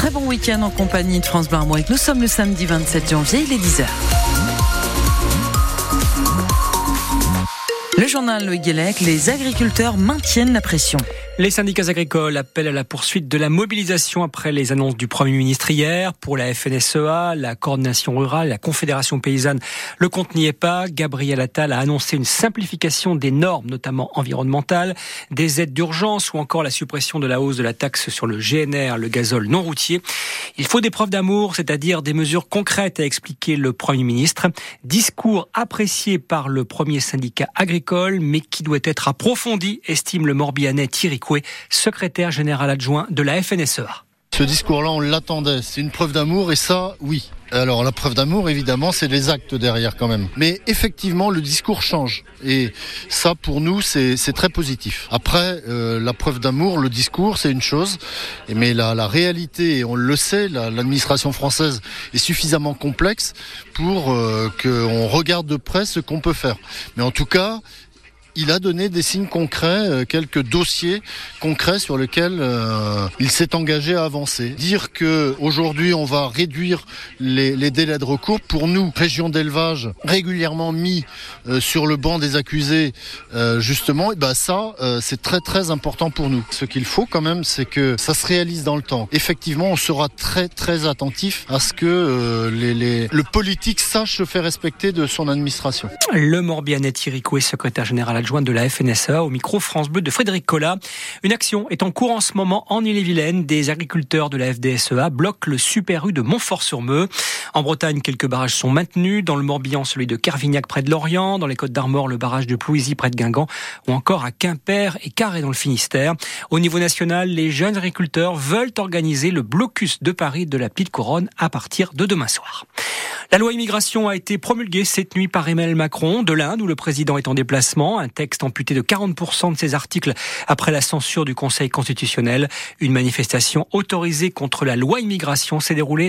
Très bon week-end en compagnie de France Bleu Nous sommes le samedi 27 janvier, il est 10h. Le journal Le Guélec, les agriculteurs maintiennent la pression. Les syndicats agricoles appellent à la poursuite de la mobilisation après les annonces du Premier ministre hier. Pour la FNSEA, la coordination rurale, la Confédération paysanne, le compte n'y est pas. Gabriel Attal a annoncé une simplification des normes, notamment environnementales, des aides d'urgence ou encore la suppression de la hausse de la taxe sur le GNR, le gazole non routier. Il faut des preuves d'amour, c'est-à-dire des mesures concrètes, a expliqué le Premier ministre. Discours apprécié par le premier syndicat agricole, mais qui doit être approfondi, estime le Morbihanais Thierry secrétaire général adjoint de la FNSEA. Ce discours-là, on l'attendait. C'est une preuve d'amour et ça, oui. Alors la preuve d'amour, évidemment, c'est les actes derrière quand même. Mais effectivement, le discours change. Et ça, pour nous, c'est très positif. Après, euh, la preuve d'amour, le discours, c'est une chose. Mais la, réalité, on le sait, l'administration française est suffisamment complexe pour euh, qu'on regarde de près ce qu'on peut faire. Mais en tout cas, il a donné des signes concrets, euh, quelques dossiers concrets sur lesquels euh, il s'est engagé à avancer. Dire que aujourd'hui on va réduire les, délais de recours pour nous, région d'élevage régulièrement mis euh, sur le banc des accusés, justement, et ben ça c'est très très important pour nous. Ce qu'il faut quand même, c'est que ça se réalise dans le temps. Effectivement, on sera très très attentif à ce que le politique sache se faire respecter de son administration. Le Morbihanais Thierry secrétaire général adjoint de la FNSA au micro France Bleu de Frédéric Collat. Une action est en cours en ce moment en Ille-et-Vilaine. Des agriculteurs de la FDSEA bloquent le Super U de Montfort-sur-Meux. En Bretagne, quelques barrages sont maintenus. Dans le Morbihan, celui de Carvignac près de Lorient. Dans les Côtes d'Armor, le barrage de Plouisy près de Guingamp. Ou encore à Quimper et Carré dans le Finistère. Au niveau national, les jeunes agriculteurs veulent organiser le blocus de Paris de la Petite Couronne à partir de demain soir. La loi immigration a été promulguée cette nuit par Emmanuel Macron de l'Inde où le président est en déplacement. Texte amputé de 40% de ses articles après la censure du Conseil constitutionnel. Une manifestation autorisée contre la loi immigration s'est déroulée